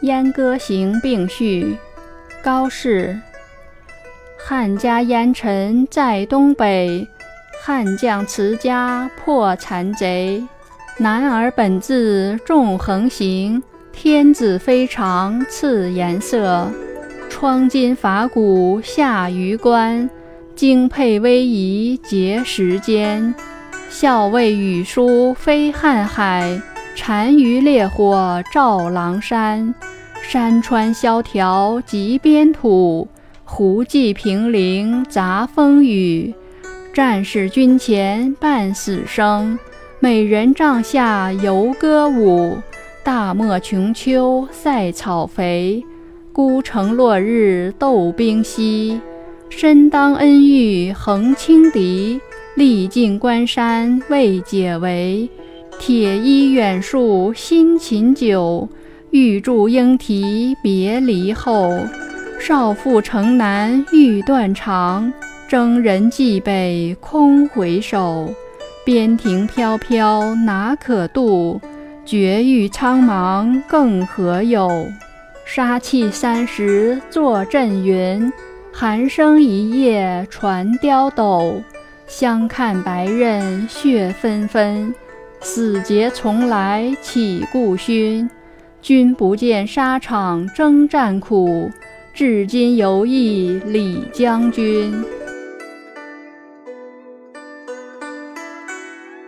燕歌行并序，高适。汉家烟尘在东北，汉将辞家破残贼。男儿本自纵横行，天子非常赐颜色。窗金法鼓下榆关，精佩威仪结时间。校尉羽书飞瀚海，单于烈火照狼山。山川萧条极边土。胡骑凭陵杂风雨，战士军前半死生。美人帐下游歌舞，大漠穷秋塞草肥。孤城落日斗兵稀，身当恩遇横轻敌。历尽关山未解围，铁衣远戍辛勤久。玉柱应啼别离后。少妇城南欲断肠，征人蓟北空回首。边庭飘飘哪可度？绝域苍茫更何有？杀气三十作阵云，寒声一夜传刁斗。相看白刃血纷纷，死节从来岂顾勋？君不见沙场征战苦。至今犹忆李将军。